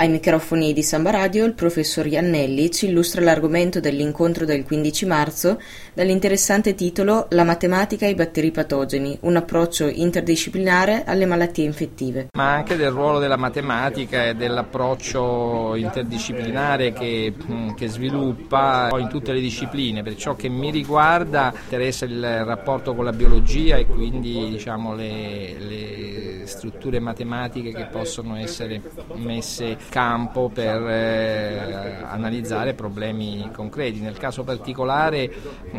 Ai microfoni di Samba Radio il professor Iannelli ci illustra l'argomento dell'incontro del 15 marzo dall'interessante titolo La matematica e i batteri patogeni, un approccio interdisciplinare alle malattie infettive. Ma anche del ruolo della matematica e dell'approccio interdisciplinare che, mm, che sviluppa in tutte le discipline. Per ciò che mi riguarda interessa il rapporto con la biologia e quindi diciamo, le, le strutture matematiche che possono essere messe campo per eh, analizzare problemi concreti. Nel caso particolare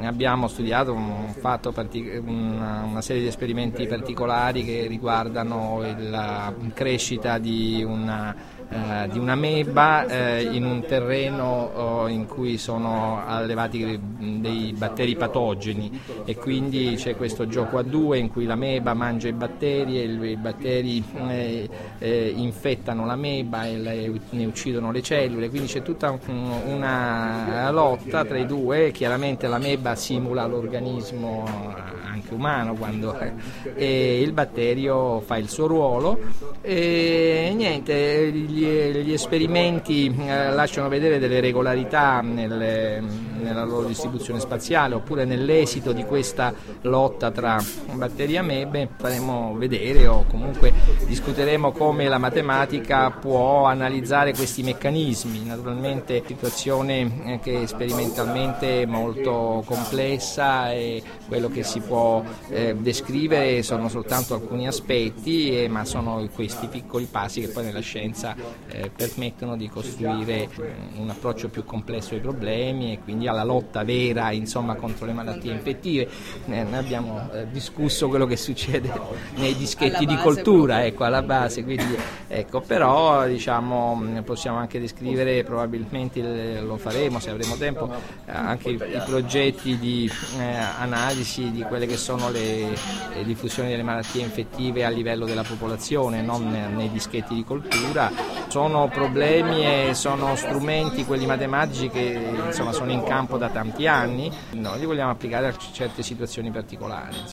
abbiamo studiato un partic- una, una, serie di esperimenti particolari che riguardano la crescita di una eh, di una meba eh, in un terreno oh, in cui sono allevati dei batteri patogeni. E quindi c'è questo gioco a due in cui la meba mangia i batteri e i batteri eh, eh, infettano la meba e le, ne uccidono le cellule, quindi c'è tutta una lotta tra i due, chiaramente la meba simula l'organismo anche umano quando e il batterio fa il suo ruolo. E niente, gli, gli esperimenti eh, lasciano vedere delle regolarità nelle, nella loro distribuzione spaziale oppure nell'esito di questa lotta tra batteri e amebe faremo vedere o comunque discuteremo come la matematica può analizzare questi meccanismi, naturalmente situazione eh, che è sperimentalmente molto complessa e quello che si può eh, descrivere sono soltanto alcuni aspetti, eh, ma sono questi piccoli passi che poi nella scienza eh, permettono di costruire un approccio più complesso ai problemi e quindi alla lotta vera insomma, contro le malattie infettive. Eh, noi abbiamo discusso quello che succede nei dischetti di coltura, ecco, alla base, quindi, ecco, però diciamo, possiamo anche descrivere, probabilmente lo faremo se avremo tempo, anche i, i progetti di eh, analisi di quelle che sono le, le, diffusioni delle malattie infettive a livello della popolazione, non nei dischetti di coltura. Sono problemi e sono strumenti, quelli matematici, che insomma, sono in campo da tanti anni, noi li vogliamo applicare a certe situazioni particolari.